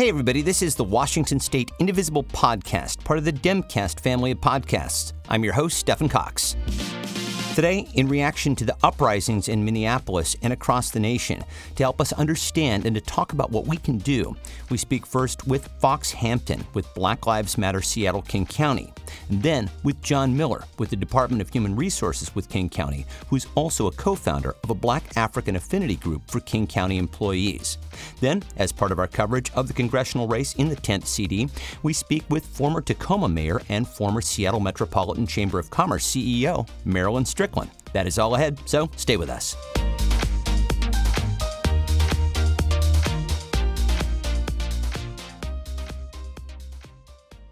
Hey, everybody, this is the Washington State Indivisible Podcast, part of the Demcast family of podcasts. I'm your host, Stephen Cox. Today, in reaction to the uprisings in Minneapolis and across the nation, to help us understand and to talk about what we can do, we speak first with Fox Hampton with Black Lives Matter Seattle King County, and then with John Miller with the Department of Human Resources with King County, who's also a co founder of a Black African affinity group for King County employees. Then, as part of our coverage of the congressional race in the 10th CD, we speak with former Tacoma mayor and former Seattle Metropolitan Chamber of Commerce CEO, Marilyn Strickland. That is all ahead, so stay with us.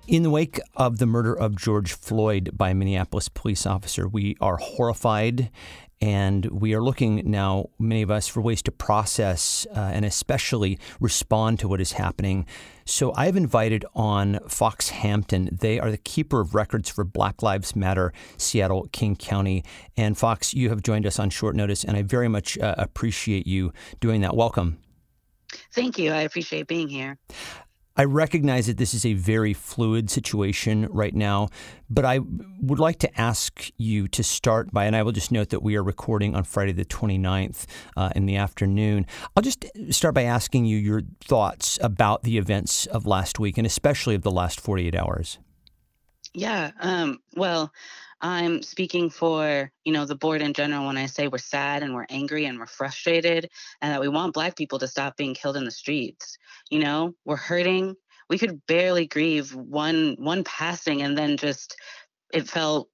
In the wake of the murder of George Floyd by a Minneapolis police officer, we are horrified and we are looking now, many of us, for ways to process uh, and especially respond to what is happening. So I've invited on Fox Hampton. They are the keeper of records for Black Lives Matter Seattle King County. And Fox, you have joined us on short notice, and I very much uh, appreciate you doing that. Welcome. Thank you. I appreciate being here. I recognize that this is a very fluid situation right now, but I would like to ask you to start by, and I will just note that we are recording on Friday the 29th uh, in the afternoon. I'll just start by asking you your thoughts about the events of last week and especially of the last 48 hours. Yeah. Um, well, I'm speaking for, you know, the board in general when I say we're sad and we're angry and we're frustrated and that we want black people to stop being killed in the streets. You know, we're hurting. We could barely grieve one one passing and then just it felt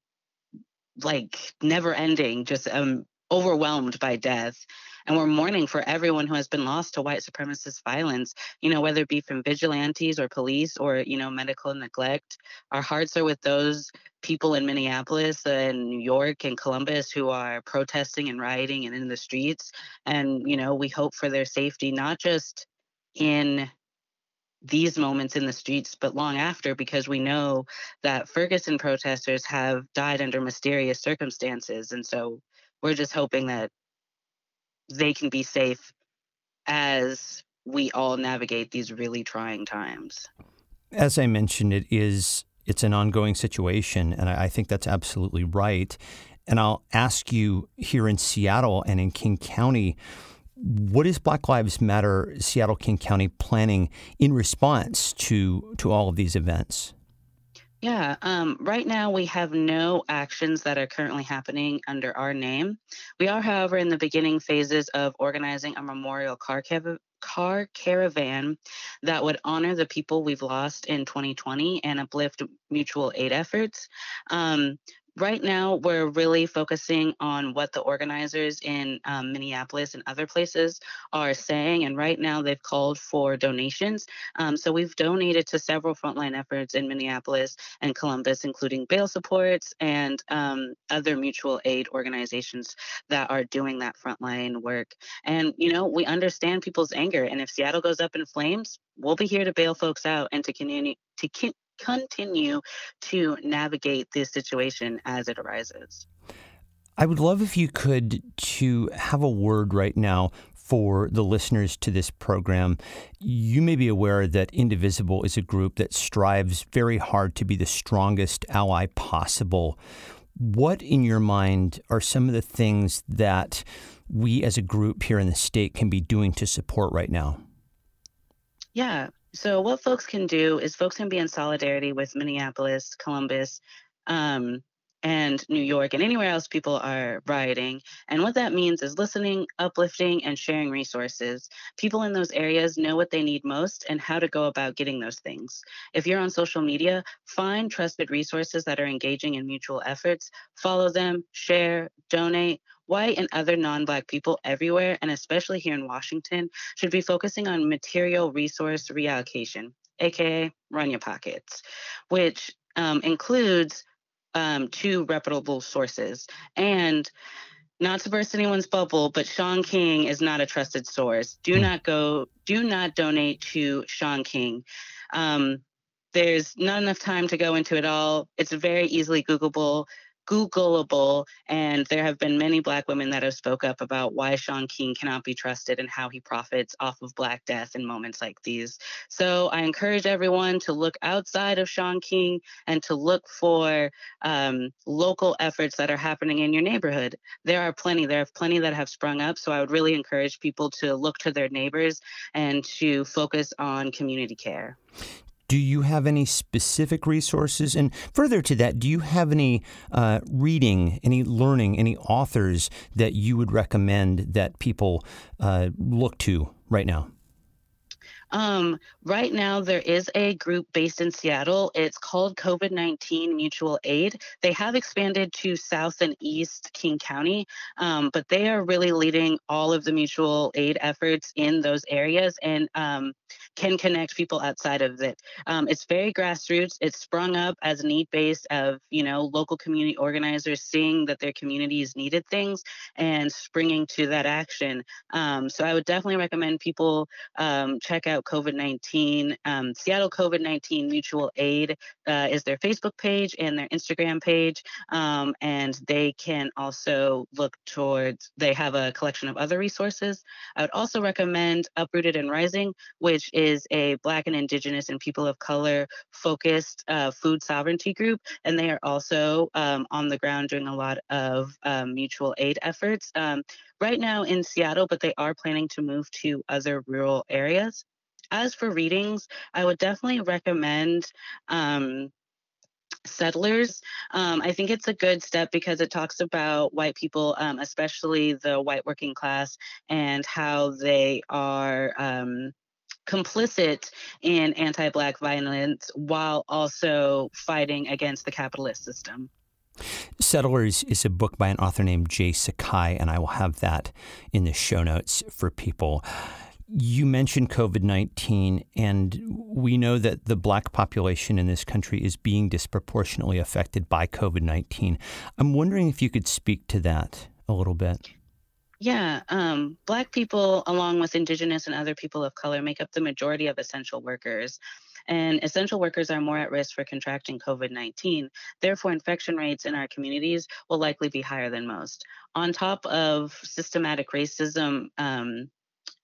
like never ending, just um overwhelmed by death and we're mourning for everyone who has been lost to white supremacist violence you know whether it be from vigilantes or police or you know medical neglect our hearts are with those people in minneapolis and new york and columbus who are protesting and rioting and in the streets and you know we hope for their safety not just in these moments in the streets, but long after, because we know that Ferguson protesters have died under mysterious circumstances. And so we're just hoping that they can be safe as we all navigate these really trying times. As I mentioned, it is it's an ongoing situation, and I, think that's absolutely right. And I'll ask you here in Seattle and in King County, what is Black Lives Matter Seattle King County planning in response to to all of these events? Yeah, um, right now we have no actions that are currently happening under our name. We are, however, in the beginning phases of organizing a memorial car, cav- car caravan that would honor the people we've lost in 2020 and uplift mutual aid efforts. Um, right now we're really focusing on what the organizers in um, minneapolis and other places are saying and right now they've called for donations. Um, so we've donated to several frontline efforts in minneapolis and columbus including bail supports and um, other mutual aid organizations that are doing that frontline work. And you know we understand people's anger and if seattle goes up in flames we'll be here to bail folks out and to continue to continue to navigate this situation as it arises. I would love if you could to have a word right now for the listeners to this program. You may be aware that Indivisible is a group that strives very hard to be the strongest ally possible. What, in your mind, are some of the things that we as a group here in the state can be doing to support right now? Yeah, so, what folks can do is folks can be in solidarity with Minneapolis, Columbus, um, and New York, and anywhere else people are rioting. And what that means is listening, uplifting, and sharing resources. People in those areas know what they need most and how to go about getting those things. If you're on social media, find trusted resources that are engaging in mutual efforts, follow them, share, donate, white and other non Black people everywhere, and especially here in Washington, should be focusing on material resource reallocation, aka run your pockets, which um, includes um, two reputable sources. And not to burst anyone's bubble, but Shaun King is not a trusted source. Do hmm. not go, do not donate to Shaun King. Um, there's not enough time to go into it all. It's very easily Googleable Googleable, and there have been many Black women that have spoke up about why Shaun King cannot be trusted and how he profits off of Black death in moments like these. So I encourage everyone to look outside of Shaun King and to look for um, local efforts that are happening in your neighborhood. There are plenty. There are plenty that have sprung up. So I would really encourage people to look to their neighbors and to focus on community care. Do you have any specific resources? And further to that, do you have any uh, reading, any learning, any authors that you would recommend that people uh, look to right now? Um, right now, there is a group based in Seattle. It's called COVID 19 Mutual Aid. They have expanded to South and East King County, um, but they are really leading all of the mutual aid efforts in those areas and um, can connect people outside of it. Um, it's very grassroots. It's sprung up as a need base of, you know, local community organizers seeing that their communities needed things and springing to that action. Um, so I would definitely recommend people um, check out COVID 19. Um, Seattle COVID 19 Mutual Aid uh, is their Facebook page and their Instagram page. Um, and they can also look towards, they have a collection of other resources. I would also recommend Uprooted and Rising, which is a Black and Indigenous and people of color focused uh, food sovereignty group. And they are also um, on the ground doing a lot of um, mutual aid efforts um, right now in Seattle, but they are planning to move to other rural areas as for readings, I would definitely recommend um, settlers. Um, I think it's a good step because it talks about white people, um, especially the white working class, and how they are. Um, complicit in anti-black violence while also fighting against the capitalist system. Settlers is a book by an author named Jay Sakai, and I will have that in the show notes for people. You mentioned COVID 19, and we know that the black population in this country is being disproportionately affected by COVID 19. I'm wondering if you could speak to that a little bit. Yeah, um, Black people, along with Indigenous and other people of color, make up the majority of essential workers. And essential workers are more at risk for contracting COVID 19. Therefore, infection rates in our communities will likely be higher than most. On top of systematic racism, um,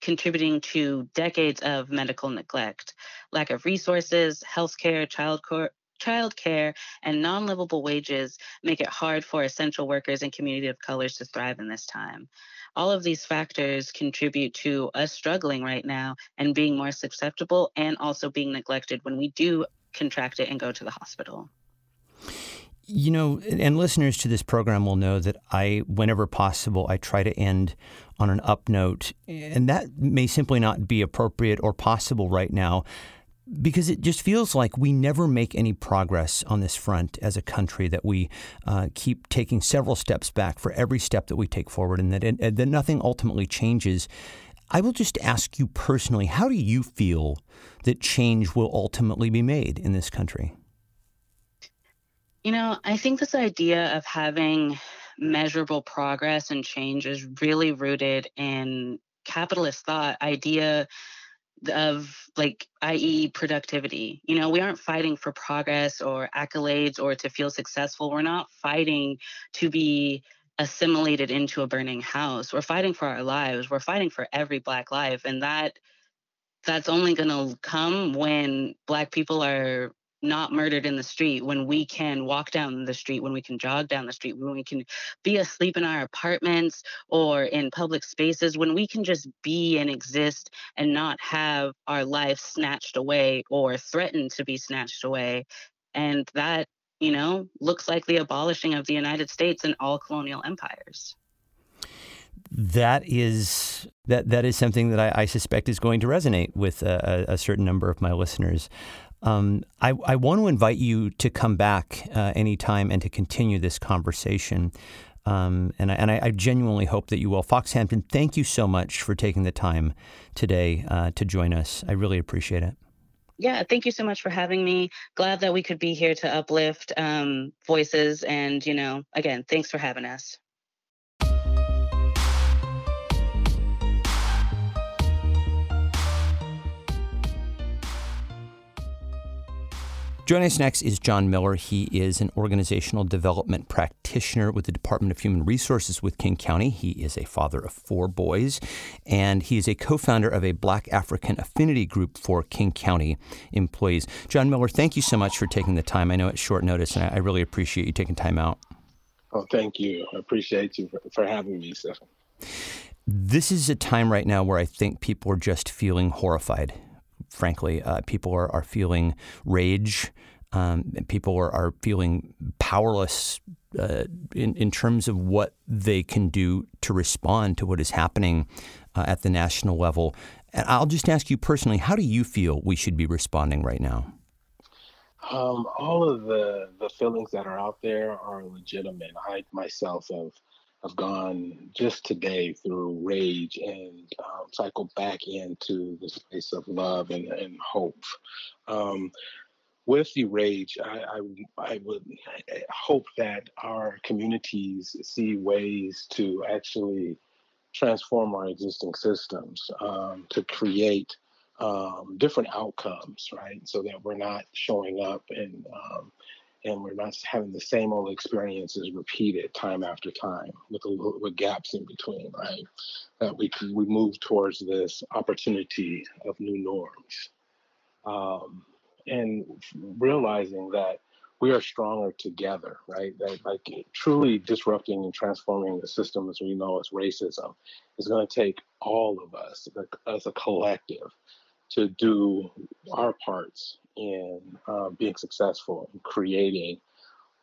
contributing to decades of medical neglect, lack of resources, healthcare, child care, child care and non-livable wages make it hard for essential workers and community of colors to thrive in this time. All of these factors contribute to us struggling right now and being more susceptible and also being neglected when we do contract it and go to the hospital. You know, and listeners to this program will know that I, whenever possible, I try to end on an up note. And that may simply not be appropriate or possible right now because it just feels like we never make any progress on this front as a country, that we uh, keep taking several steps back for every step that we take forward, and that, and that nothing ultimately changes. I will just ask you personally how do you feel that change will ultimately be made in this country? You know, I think this idea of having measurable progress and change is really rooted in capitalist thought idea of like i.e. productivity. You know, we aren't fighting for progress or accolades or to feel successful. We're not fighting to be assimilated into a burning house. We're fighting for our lives. We're fighting for every black life and that that's only going to come when black people are not murdered in the street, when we can walk down the street, when we can jog down the street, when we can be asleep in our apartments or in public spaces, when we can just be and exist and not have our life snatched away or threatened to be snatched away. And that, you know, looks like the abolishing of the United States and all colonial empires that is that that is something that I, I, suspect is going to resonate with a, a, certain number of my listeners. Um, I, I, want to invite you to come back uh, anytime and to continue this conversation. Um, and, I, and I, I, genuinely hope that you will. Fox Hampton, thank you so much for taking the time today uh, to join us. I really appreciate it. Yeah, thank you so much for having me. Glad that we could be here to uplift um, voices. And, you know, again, thanks for having us. Joining us next is John Miller. He is an organizational development practitioner with the Department of Human Resources with King County. He is a father of four boys, and he is a co founder of a Black African affinity group for King County employees. John Miller, thank you so much for taking the time. I know it's short notice, and I really appreciate you taking time out. Oh, thank you. I appreciate you for, for having me, Stephen. This is a time right now where I think people are just feeling horrified frankly. Uh, people are, are feeling rage. Um, people are, are feeling powerless uh, in, in terms of what they can do to respond to what is happening uh, at the national level. And I'll just ask you personally, how do you feel we should be responding right now? Um, all of the, the feelings that are out there are legitimate. I myself have have gone just today through rage and um, cycled back into the space of love and, and hope. Um, with the rage, I, I, I, would hope that our communities see ways to actually transform our existing systems um, to create um, different outcomes, right? So that we're not showing up and um, and we're not having the same old experiences repeated time after time with with gaps in between, right? That we we move towards this opportunity of new norms, um, and realizing that we are stronger together, right? That like truly disrupting and transforming the system as we know as racism is going to take all of us as a collective to do our parts in uh, being successful in creating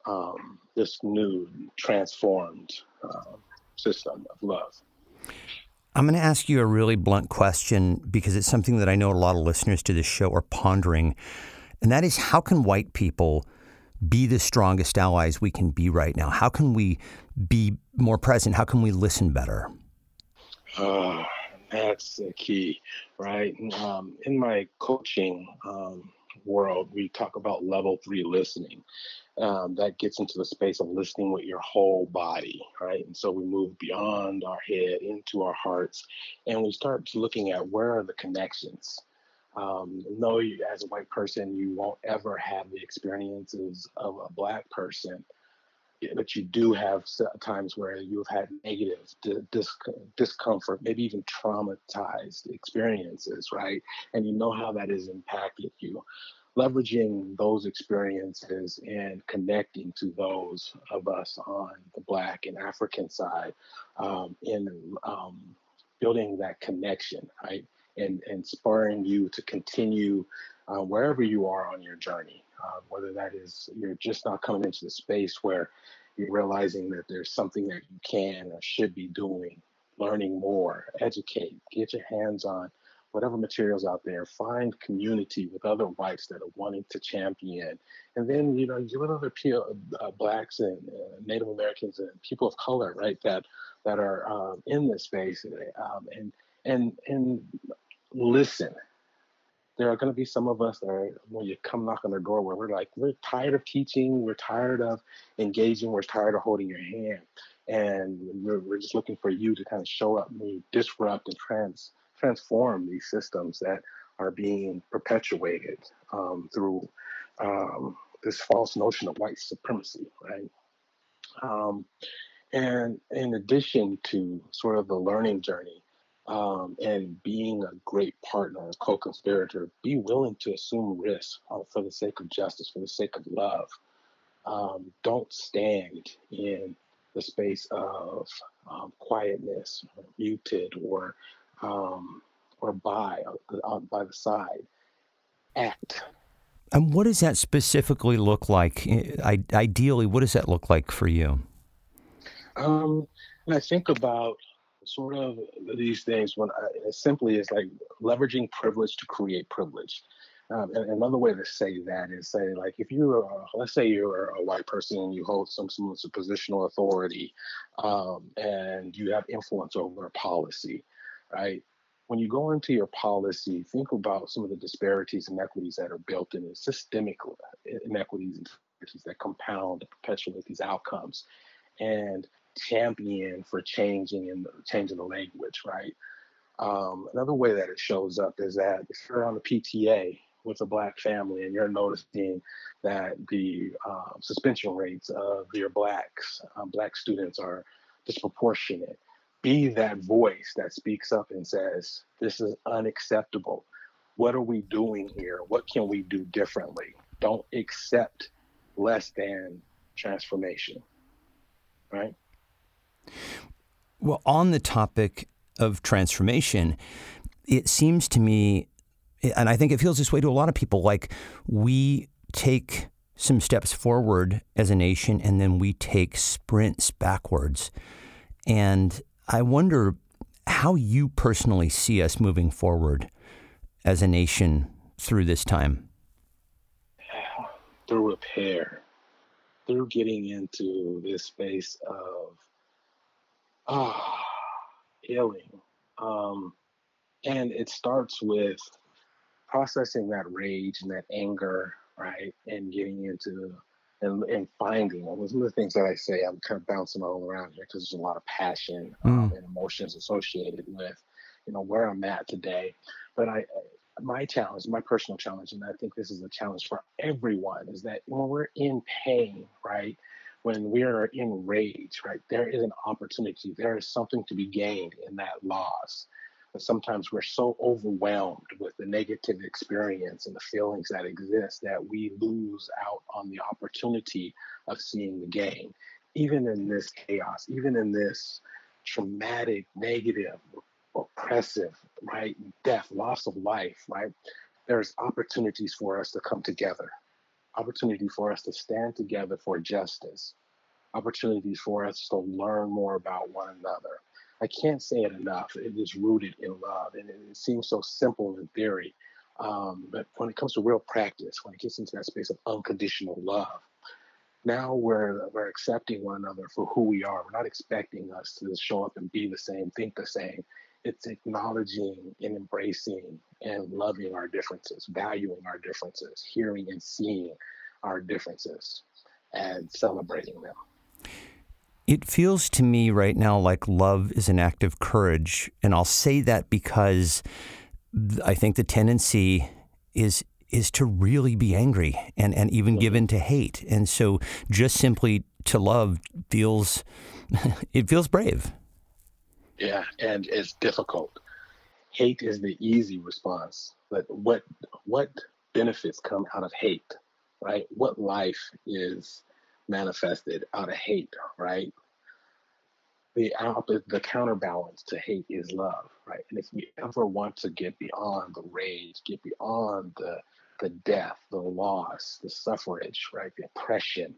um, this new transformed uh, system of love. I'm going to ask you a really blunt question because it's something that I know a lot of listeners to this show are pondering. And that is how can white people be the strongest allies we can be right now? How can we be more present? How can we listen better? Uh, that's the key, right? Um, in my coaching um, world, we talk about level three listening. Um, that gets into the space of listening with your whole body, right? And so we move beyond our head into our hearts, and we start looking at where are the connections. Um, know you, as a white person, you won't ever have the experiences of a black person but you do have times where you've had negative dis- discomfort, maybe even traumatized experiences, right? And you know how that has impacted you. Leveraging those experiences and connecting to those of us on the Black and African side um, in um, building that connection, right? And, spurring you to continue uh, wherever you are on your journey, uh, whether that is you're just not coming into the space where you're realizing that there's something that you can or should be doing, learning more, educate, get your hands on whatever materials out there, find community with other whites that are wanting to champion, and then you know get with other uh, blacks and uh, Native Americans and people of color, right? That that are um, in this space, um, and and and listen there are going to be some of us that are, when you come knock on the door where we're like, we're tired of teaching, we're tired of engaging, we're tired of holding your hand. And we're, we're just looking for you to kind of show up and disrupt and trans, transform these systems that are being perpetuated um, through um, this false notion of white supremacy, right? Um, and in addition to sort of the learning journey, um, and being a great partner, a co-conspirator, be willing to assume risk uh, for the sake of justice, for the sake of love. Um, don't stand in the space of um, quietness, or muted, or um, or by uh, by the side. Act. And what does that specifically look like? I, ideally, what does that look like for you? Um, and I think about sort of these things when I, simply is like leveraging privilege to create privilege. Um, and another way to say that is say like if you are, let's say you're a white person and you hold some sort of positional authority um, and you have influence over policy, right? When you go into your policy, think about some of the disparities and inequities that are built in it, systemic inequities and that compound and perpetuate these outcomes. And champion for changing and changing the language, right? Um, another way that it shows up is that if you're on the PTA, with a black family and you're noticing that the uh, suspension rates of your blacks, uh, black students are disproportionate, be that voice that speaks up and says, this is unacceptable. What are we doing here? What can we do differently? Don't accept less than transformation, right? Well, on the topic of transformation, it seems to me, and I think it feels this way to a lot of people, like we take some steps forward as a nation and then we take sprints backwards. And I wonder how you personally see us moving forward as a nation through this time. Through repair, through getting into this space of ah, healing. Um, and it starts with processing that rage and that anger, right? And getting into and, and finding. One of the things that I say, I'm kind of bouncing all around here because there's a lot of passion um, mm. and emotions associated with, you know, where I'm at today. But I, my challenge, my personal challenge, and I think this is a challenge for everyone, is that when we're in pain, right? When we are in rage, right, there is an opportunity. There is something to be gained in that loss. But sometimes we're so overwhelmed with the negative experience and the feelings that exist that we lose out on the opportunity of seeing the gain. Even in this chaos, even in this traumatic, negative, oppressive, right, death, loss of life, right, there's opportunities for us to come together, opportunity for us to stand together for justice, opportunities for us to learn more about one another, I can't say it enough. It is rooted in love, and it, it seems so simple in theory, um, but when it comes to real practice, when it gets into that space of unconditional love, now we're we're accepting one another for who we are. We're not expecting us to show up and be the same, think the same. It's acknowledging and embracing and loving our differences, valuing our differences, hearing and seeing our differences, and celebrating them. It feels to me right now like love is an act of courage. And I'll say that because I think the tendency is is to really be angry and, and even mm-hmm. given to hate. And so just simply to love feels it feels brave. Yeah, and it's difficult. Hate is the easy response. But what what benefits come out of hate? Right? What life is manifested out of hate, right? The the counterbalance to hate is love, right? And if we ever want to get beyond the rage, get beyond the the death, the loss, the suffrage, right, the oppression,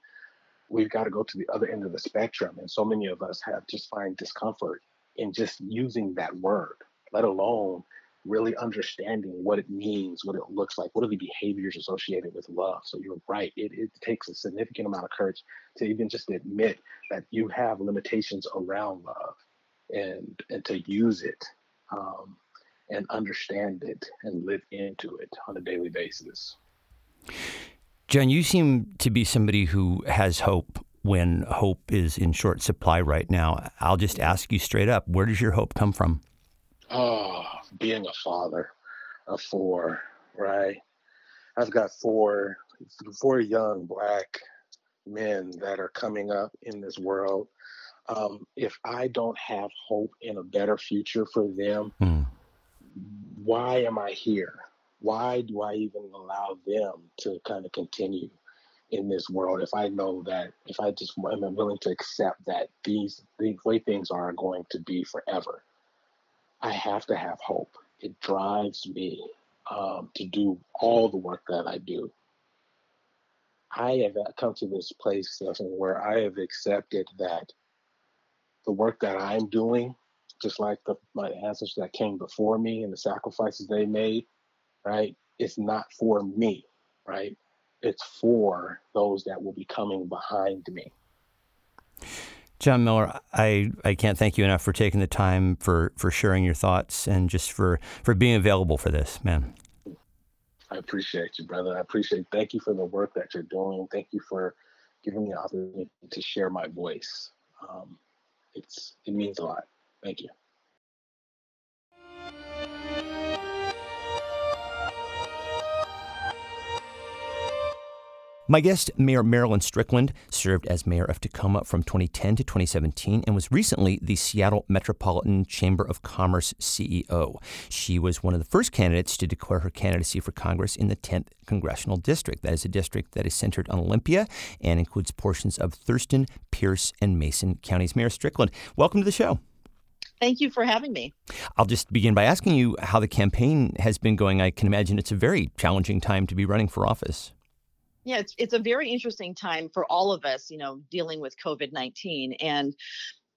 we've got to go to the other end of the spectrum. And so many of us have just find discomfort in just using that word, let alone really understanding what it means, what it looks like, what are the behaviors associated with love. So you're right. It, it takes a significant amount of courage to even just admit that you have limitations around love and and to use it um, and understand it and live into it on a daily basis. John, you seem to be somebody who has hope when hope is in short supply right now. I'll just ask you straight up where does your hope come from? Oh, being a father of four, right? I've got four four young black men that are coming up in this world. Um, if I don't have hope in a better future for them, mm. why am I here? Why do I even allow them to kind of continue in this world if I know that if I just am willing to accept that these the way things are going to be forever? I have to have hope. It drives me um, to do all the work that I do. I have come to this place, Stephen, where I have accepted that the work that I'm doing, just like the, my ancestors that came before me and the sacrifices they made, right? It's not for me, right? It's for those that will be coming behind me. John Miller, I, I can't thank you enough for taking the time for, for sharing your thoughts and just for, for being available for this, man. I appreciate you, brother. I appreciate thank you for the work that you're doing. Thank you for giving me the opportunity to share my voice. Um, it's it means a lot. Thank you. My guest, Mayor Marilyn Strickland, served as mayor of Tacoma from 2010 to 2017 and was recently the Seattle Metropolitan Chamber of Commerce CEO. She was one of the first candidates to declare her candidacy for Congress in the 10th Congressional District. That is a district that is centered on Olympia and includes portions of Thurston, Pierce, and Mason counties. Mayor Strickland, welcome to the show. Thank you for having me. I'll just begin by asking you how the campaign has been going. I can imagine it's a very challenging time to be running for office. Yeah, it's it's a very interesting time for all of us, you know, dealing with COVID nineteen, and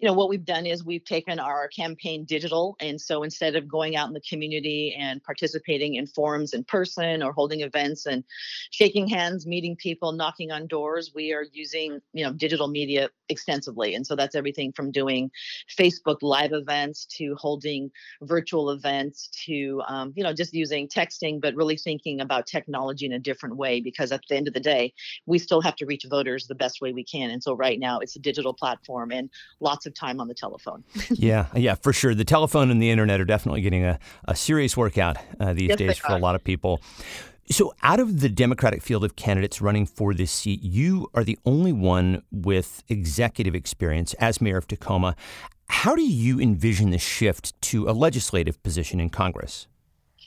you know what we've done is we've taken our campaign digital and so instead of going out in the community and participating in forums in person or holding events and shaking hands meeting people knocking on doors we are using you know digital media extensively. And so that's everything from doing facebook live events to holding virtual events to um, you know just using texting but really thinking about technology in a different way because at the end of the day we still have to reach voters the best way we can. And so right now it's a digital platform and lots of of time on the telephone. yeah, yeah, for sure. The telephone and the internet are definitely getting a, a serious workout uh, these yes, days for a lot of people. So, out of the Democratic field of candidates running for this seat, you are the only one with executive experience as mayor of Tacoma. How do you envision the shift to a legislative position in Congress?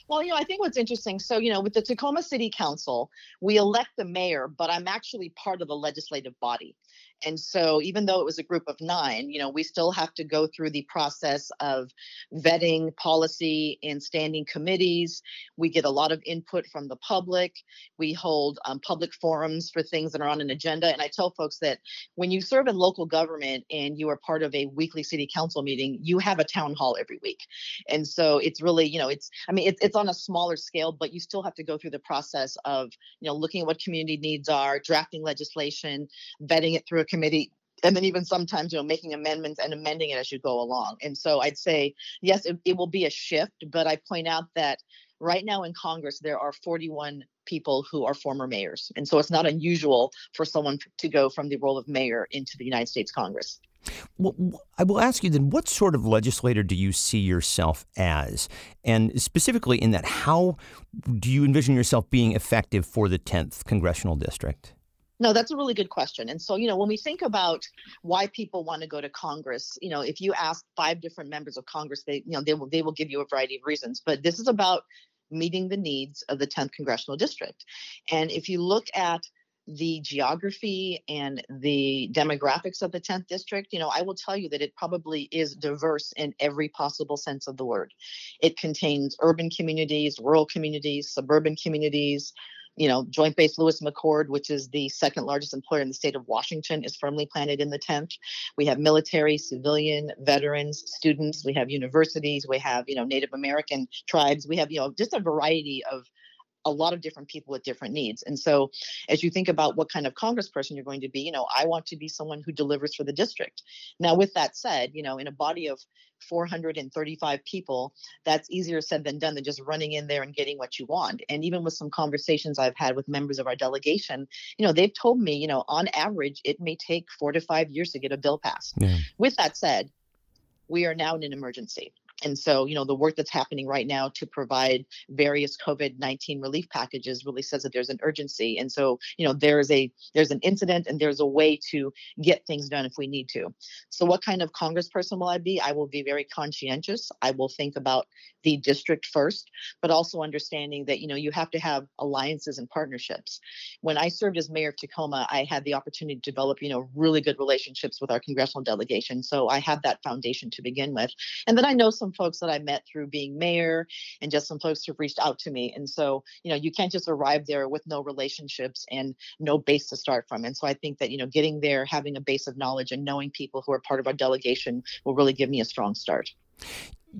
Well, you know, I think what's interesting. So, you know, with the Tacoma City Council, we elect the mayor, but I'm actually part of the legislative body. And so, even though it was a group of nine, you know, we still have to go through the process of vetting policy in standing committees. We get a lot of input from the public. We hold um, public forums for things that are on an agenda. And I tell folks that when you serve in local government and you are part of a weekly city council meeting, you have a town hall every week. And so, it's really, you know, it's, I mean, it's, it's on a smaller scale, but you still have to go through the process of, you know, looking at what community needs are, drafting legislation, vetting it through a committee and then even sometimes you know making amendments and amending it as you go along and so i'd say yes it, it, will be a shift but i point out that right now in congress there are 41 people who are former mayors and so it's not unusual for someone to go from the role of mayor into the united states congress well, I will ask you then, what sort of legislator do you see yourself as? And specifically in that, how do you envision yourself being effective for the 10th congressional district? No, that's a really good question. And so, you know, when we think about why people want to go to Congress, you know, if you ask five different members of Congress, they, you know, they will they will give you a variety of reasons. But this is about meeting the needs of the 10th congressional district. And if you look at the geography and the demographics of the 10th district, you know, I will tell you that it probably is diverse in every possible sense of the word. It contains urban communities, rural communities, suburban communities, you know, Joint Base Lewis McChord, which is the second largest employer in the state of Washington, is firmly planted in the 10th. We have military, civilian, veterans, students. We have universities. We have, you know, Native American tribes. We have, you know, just a variety of a lot of different people with different needs. And so, as you think about what kind of congressperson you're going to be, you know, I want to be someone who delivers for the district. Now, with that said, you know, in a body of 435 people, that's easier said than done than just running in there and getting what you want. And even with some conversations I've had with members of our delegation, you know, they've told me, you know, on average, it may take four to five years to get a bill passed. Yeah. With that said, we are now in an emergency. And so, you know, the work that's happening right now to provide various COVID-19 relief packages really says that there's an urgency. And so, you know, there's a there's an incident and there's a way to get things done if we need to. So what kind of congressperson will I be? I will be very conscientious. I will think about the district first, but also understanding that, you know, you have to have alliances and partnerships. When I served as mayor of Tacoma, I had the opportunity to develop, you know, really good relationships with our congressional delegation. So I have that foundation to begin with. And then I know some some folks that I met through being mayor and just some folks who've reached out to me. And so, you know, you can't just arrive there with no relationships and no base to start from. And so I think that, you know, getting there, having a base of knowledge and knowing people who are part of our delegation will really give me a strong start.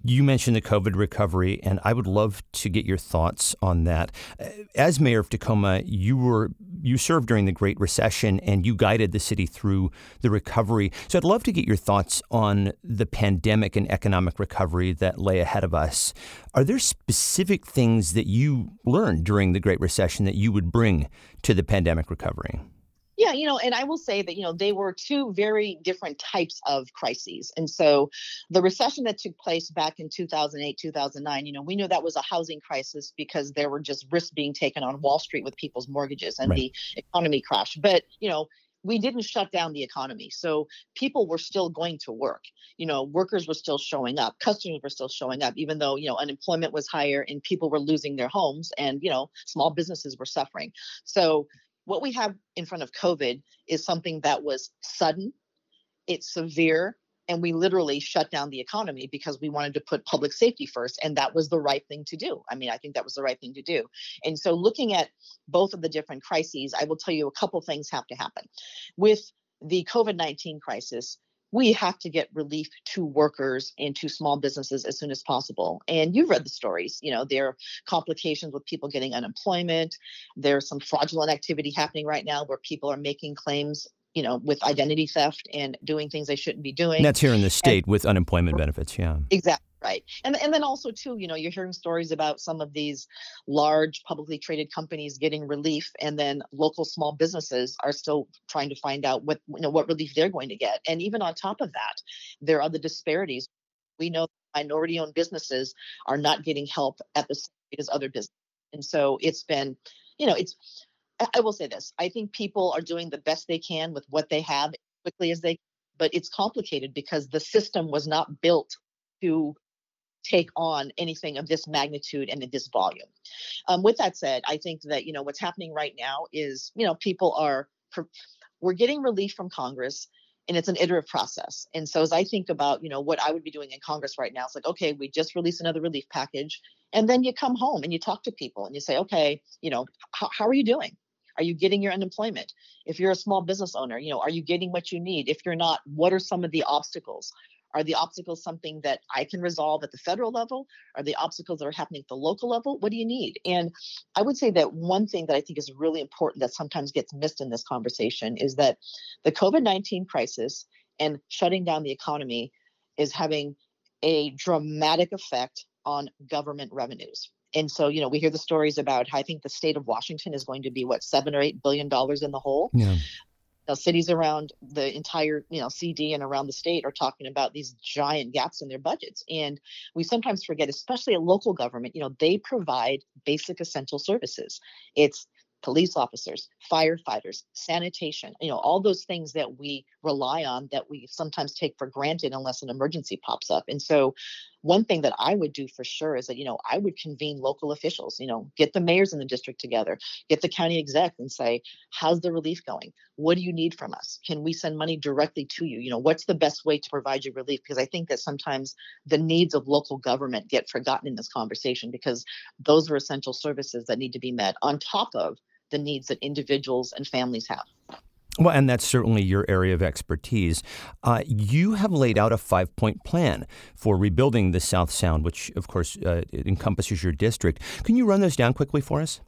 You mentioned the COVID recovery, and I would love to get your thoughts on that. As mayor of Tacoma, you were you served during the Great Recession and you guided the city through the recovery. So I'd love to get your thoughts on the pandemic and economic recovery that lay ahead of us. Are there specific things that you learned during the Great Recession that you would bring to the pandemic recovery? Yeah, you know, and I will say that, you know, they were two very different types of crises. And so the recession that took place back in 2008, 2009, you know, we knew that was a housing crisis because there were just risks being taken on Wall Street with people's mortgages and right. the economy crashed. But, you know, we didn't shut down the economy. So people were still going to work. You know, workers were still showing up, customers were still showing up, even though, you know, unemployment was higher and people were losing their homes and, you know, small businesses were suffering. So what we have in front of COVID is something that was sudden, it's severe, and we literally shut down the economy because we wanted to put public safety first and that was the right thing to do. I mean i think that was the right thing to do. And so looking at both of the different crises i will tell you a couple things have to happen. With the covid-19 crisis we have to get relief to workers and to small businesses as soon as possible. And you've read the stories. You know, there are complications with people getting unemployment. There's some fraudulent activity happening right now where people are making claims you know, with identity theft and doing things they shouldn't be doing. And that's here in the state and, with unemployment benefits, yeah. Exactly right. And and then also too, you know, you're hearing stories about some of these large publicly traded companies getting relief, and then local small businesses are still trying to find out what you know what relief they're going to get. And even on top of that, there are the disparities. We know minority-owned businesses are not getting help at the same rate as other businesses, and so it's been, you know, it's I will say this. I think people are doing the best they can with what they have as quickly as they can, but it's complicated because the system was not built to take on anything of this magnitude and in this volume. Um, with that said, I think that you know what's happening right now is you know people are we're getting relief from Congress and it's an iterative process. And so as I think about, you know, what I would be doing in Congress right now, it's like, okay, we just released another relief package. And then you come home and you talk to people and you say, okay, you know, how, how are you doing? Are you getting your unemployment? If you're a small business owner, you know, are you getting what you need? If you're not, what are some of the obstacles? Are the obstacles something that I can resolve at the federal level? Are the obstacles that are happening at the local level? What do you need? And I would say that one thing that I think is really important that sometimes gets missed in this conversation is that the COVID 19 crisis and shutting down the economy is having a dramatic effect on government revenues and so you know we hear the stories about i think the state of washington is going to be what seven or eight billion dollars in the hole yeah now, cities around the entire you know cd and around the state are talking about these giant gaps in their budgets and we sometimes forget especially a local government you know they provide basic essential services it's police officers, firefighters, sanitation, you know, all those things that we rely on that we sometimes take for granted unless an emergency pops up. And so one thing that I would do for sure is that, you know, I would convene local officials, you know, get the mayors in the district together, get the county exec and say, how's the relief going? What do you need from us? Can we send money directly to you? You know, what's the best way to provide you relief? Because I think that sometimes the needs of local government get forgotten in this conversation because those are essential services that need to be met on top of the needs that individuals and families have. Well, and that's certainly your area of expertise. Uh, you have laid out a five point plan for rebuilding the South Sound, which, of course, uh, encompasses your district. Can you run those down quickly for us?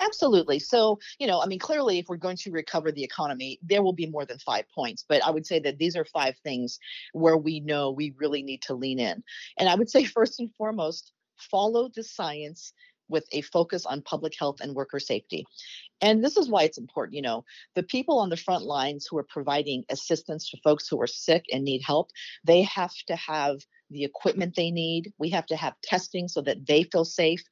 Absolutely. So, you know, I mean, clearly, if we're going to recover the economy, there will be more than five points. But I would say that these are five things where we know we really need to lean in. And I would say, first and foremost, follow the science with a focus on public health and worker safety. And this is why it's important. You know, the people on the front lines who are providing assistance to folks who are sick and need help, they have to have the equipment they need. We have to have testing so that they feel safe.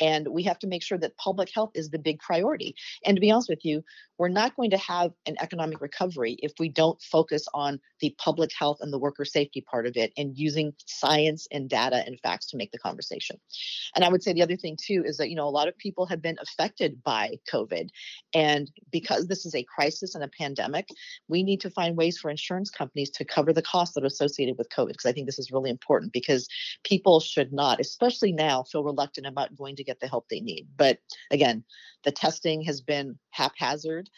And we have to make sure that public health is the big priority. And to be honest with you, we're not going to have an economic recovery if we don't focus on the public health and the worker safety part of it and using science and data and facts to make the conversation. And I would say the other thing too is that, you know, a lot of people have been affected by COVID. And because this is a crisis and a pandemic, we need to find ways for insurance companies to cover the costs that are associated with COVID, because I think this is really important because people should not, especially now, feel reluctant about going to get the help they need. But again, the testing has been haphazard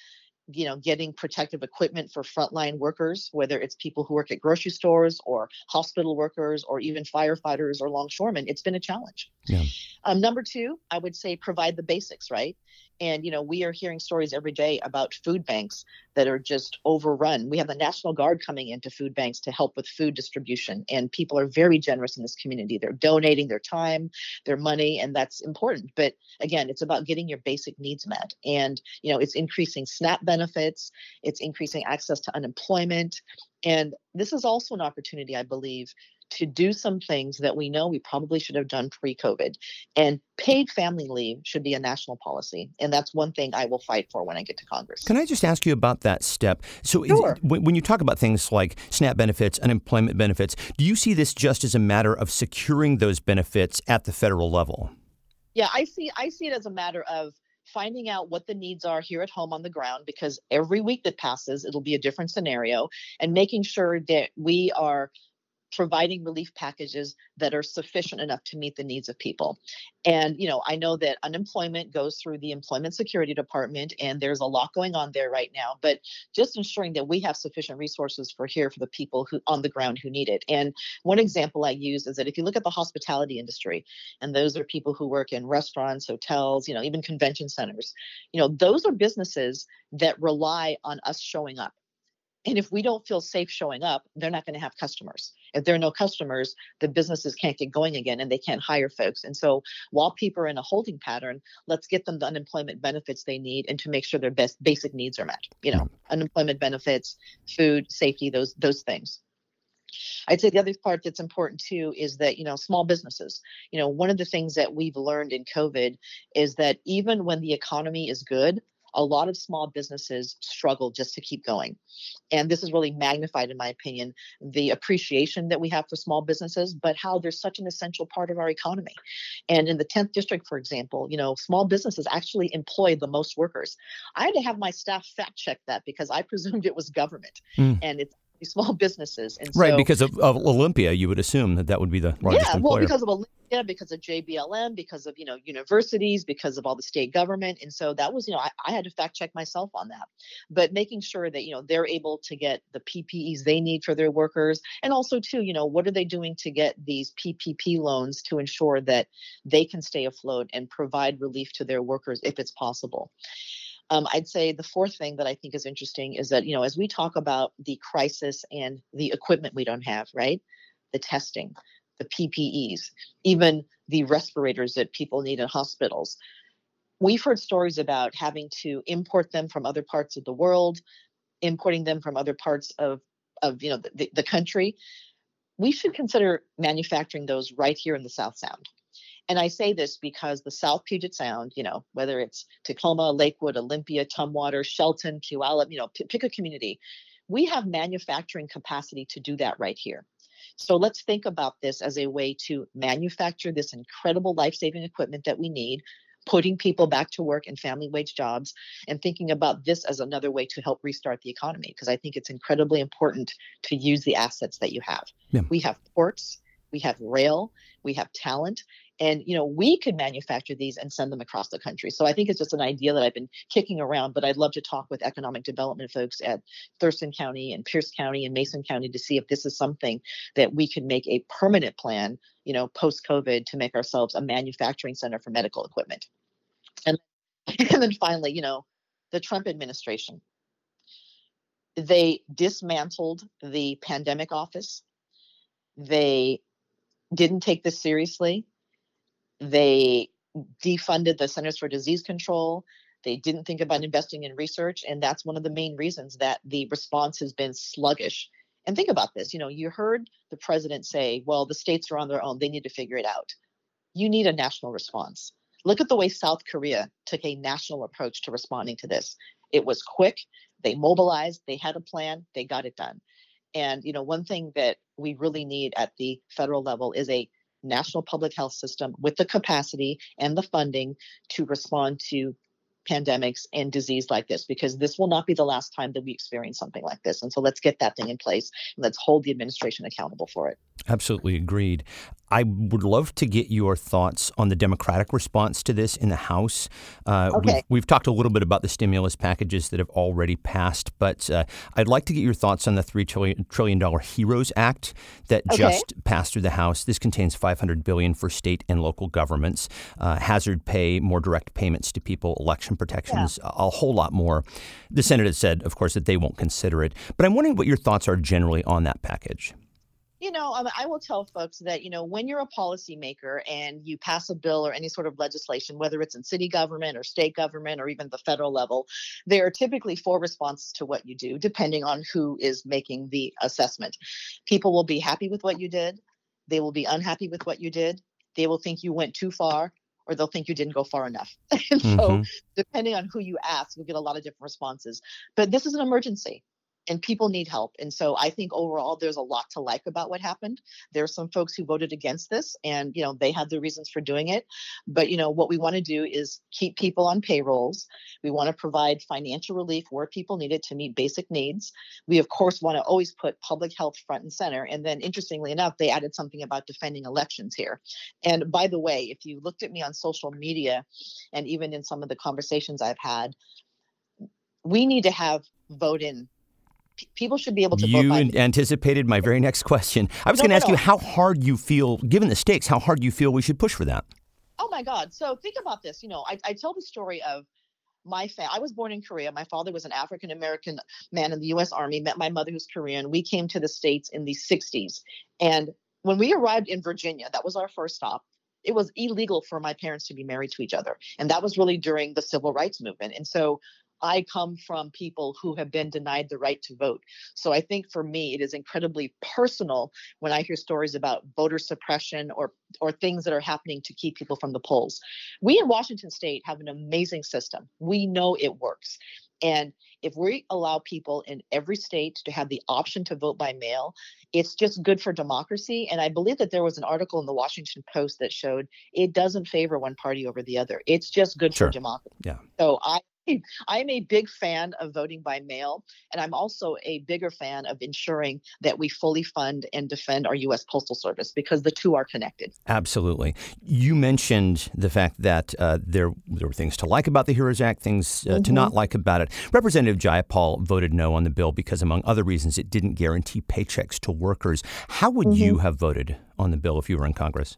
you know getting protective equipment for frontline workers whether it's people who work at grocery stores or hospital workers or even firefighters or longshoremen it's been a challenge yeah. um, number two i would say provide the basics right And, you know, we are hearing stories every day about food banks that are just overrun. We have the National Guard coming into food banks to help with food distribution, and people are very generous in this community. They're donating their time, their money, and that's important. But again, it's about getting your basic needs met. And, you know, it's increasing SNAP benefits, it's increasing access to unemployment. And this is also an opportunity, I believe, to do some things that we know we probably should have done pre COVID. And mm. paid family leave should be a national policy. And that's one thing I will fight for when I get to Congress. Can I just ask you about that step? So, sure. when you talk about things like SNAP benefits, unemployment benefits, do you see this just as a matter of securing those benefits at the federal level? Yeah, I see I see it as a matter of finding out what the needs are here at home on the ground because every week that passes it'll be a different scenario and making sure that we are providing relief packages that are sufficient enough to meet the needs of people. And, you know, I know that unemployment goes through the Employment Security Department, and there's a lot going on there right now, but just ensuring that we have sufficient resources for here for the people who on the ground who need it. And one example I use is that if you look at the hospitality industry, and those are people who work in restaurants, hotels, you know, even convention centers, you know, those are businesses that rely on us showing up and if we don't feel safe showing up, they're not going to have customers. If there are no customers, the businesses can't get going again and they can't hire folks. And so while people are in a holding pattern, let's get them the unemployment benefits they need and to make sure their best basic needs are met. You know, unemployment benefits, food, safety, those those things. I'd say the other part that's important too is that, you know, small businesses, you know, one of the things that we've learned in COVID is that even when the economy is good, a lot of small businesses struggle just to keep going. And this is really magnified, in my opinion, the appreciation that we have for small businesses, but how they're such an essential part of our economy. And in the 10th district, for example, you know, small businesses actually employ the most workers. I had to have my staff fact check that because I presumed it was government. Mm. And it's small businesses. And right, so, because of, of, Olympia, you would assume that that would be the largest yeah, employer. well, because of Olympia, because of JBLM, because of you know universities, because of all the state government, and so that was you know I, I had to fact check myself on that, but making sure that you know they're able to get the PPEs they need for their workers, and also too you know what are they doing to get these PPP loans to ensure that they can stay afloat and provide relief to their workers if it's possible. Um, I'd say the fourth thing that I think is interesting is that, you know, as we talk about the crisis and the equipment we don't have, right? The testing, the PPEs, even the respirators that people need in hospitals. We've heard stories about having to import them from other parts of the world, importing them from other parts of, of you know, the, the country. We should consider manufacturing those right here in the South Sound. And I say this because the South Puget Sound, you know, whether it's Tacoma, Lakewood, Olympia, Tumwater, Shelton, Puyallup, you know, p- pick a community, we have manufacturing capacity to do that right here. So let's think about this as a way to manufacture this incredible life saving equipment that we need, putting people back to work in family wage jobs, and thinking about this as another way to help restart the economy. Because I think it's incredibly important to use the assets that you have. Yeah. We have ports, we have rail, we have talent, and you know we could manufacture these and send them across the country. So i think it's just an idea that i've been kicking around but i'd love to talk with economic development folks at thurston county and pierce county and mason county to see if this is something that we could make a permanent plan you know post covid to make ourselves a manufacturing center for medical equipment. And and then finally you know the trump administration. They dismantled the pandemic office. They didn't take this seriously they defunded the Centers for Disease Control. They didn't think about investing in research. And that's one of the main reasons that the response has been sluggish. And think about this you know, you heard the president say, well, the states are on their own, they need to figure it out. You need a national response. Look at the way South Korea took a national approach to responding to this. It was quick, they mobilized, they had a plan, they got it done. And you know, one thing that we really need at the federal level is a national public health system with the capacity and the funding to respond to pandemics and disease like this because this will not be the last time that we experience something like this and so let's get that thing in place and let's hold the administration accountable for it absolutely agreed I would love to get your thoughts on the Democratic response to this in the House. Uh, okay. we've, we've, talked a little bit about the stimulus packages that have already passed, but uh, I'd like to get your thoughts on the $3 trillion, trillion HEROES Act that okay. just passed through the House. This contains 500 billion for state and local governments, uh, hazard pay, more direct payments to people, election protections yeah. a, a whole lot more. The Senate has said, of course, that they won't consider it. But I'm wondering what your thoughts are generally on that package you know, um, I will tell folks that, you know, when you're a policymaker and you pass a bill or any sort of legislation, whether it's in city government or state government or even the federal level, there are typically four responses to what you do, depending on who is making the assessment. People will be happy with what you did, they will be unhappy with what you did, they will think you went too far, or they'll think you didn't go far enough. and mm-hmm. so, depending on who you ask, you'll get a lot of different responses. But this is an emergency and people need help. And so I think overall there's a lot to like about what happened. There are some folks who voted against this and you know they had their reasons for doing it. But you know what we want to do is keep people on payrolls. We want to provide financial relief where people need it to meet basic needs. We of course want to always put public health front and center. And then interestingly enough, they added something about defending elections here. And by the way, if you looked at me on social media and even in some of the conversations I've had, we need to have vote in people should be able to you anticipated my very next question. I was no, going to no, ask no. you how hard you feel given the stakes how hard you feel we should push for that. Oh my god. So think about this. You know i, I tell the story of my family i was born in korea. My father was an african american man in the u.s army met my mother who's korean. We came to the states in the 60s and when we arrived in virginia that was our first stop it was illegal for my parents to be married to each other. And that was really during the civil rights movement. And so I come from people who have been denied the right to vote. So I think for me, it is incredibly personal when I hear stories about voter suppression or or things that are happening to keep people from the polls. We in Washington State have an amazing system. We know it works. And if we allow people in every state to have the option to vote by mail, it's just good for democracy. And I believe that there was an article in the Washington Post that showed it doesn't favor one party over the other. It's just good sure. for democracy. Yeah. So I I'm a big fan of voting by mail, and I'm also a bigger fan of ensuring that we fully fund and defend our U.S. Postal Service because the two are connected. Absolutely. You mentioned the fact that uh, there there were things to like about the HEROES Act, things uh, mm-hmm. to not like about it. Representative Jayapal voted no on the bill because, among other reasons, it didn't guarantee paychecks to workers. How would mm-hmm. you have voted on the bill if you were in Congress?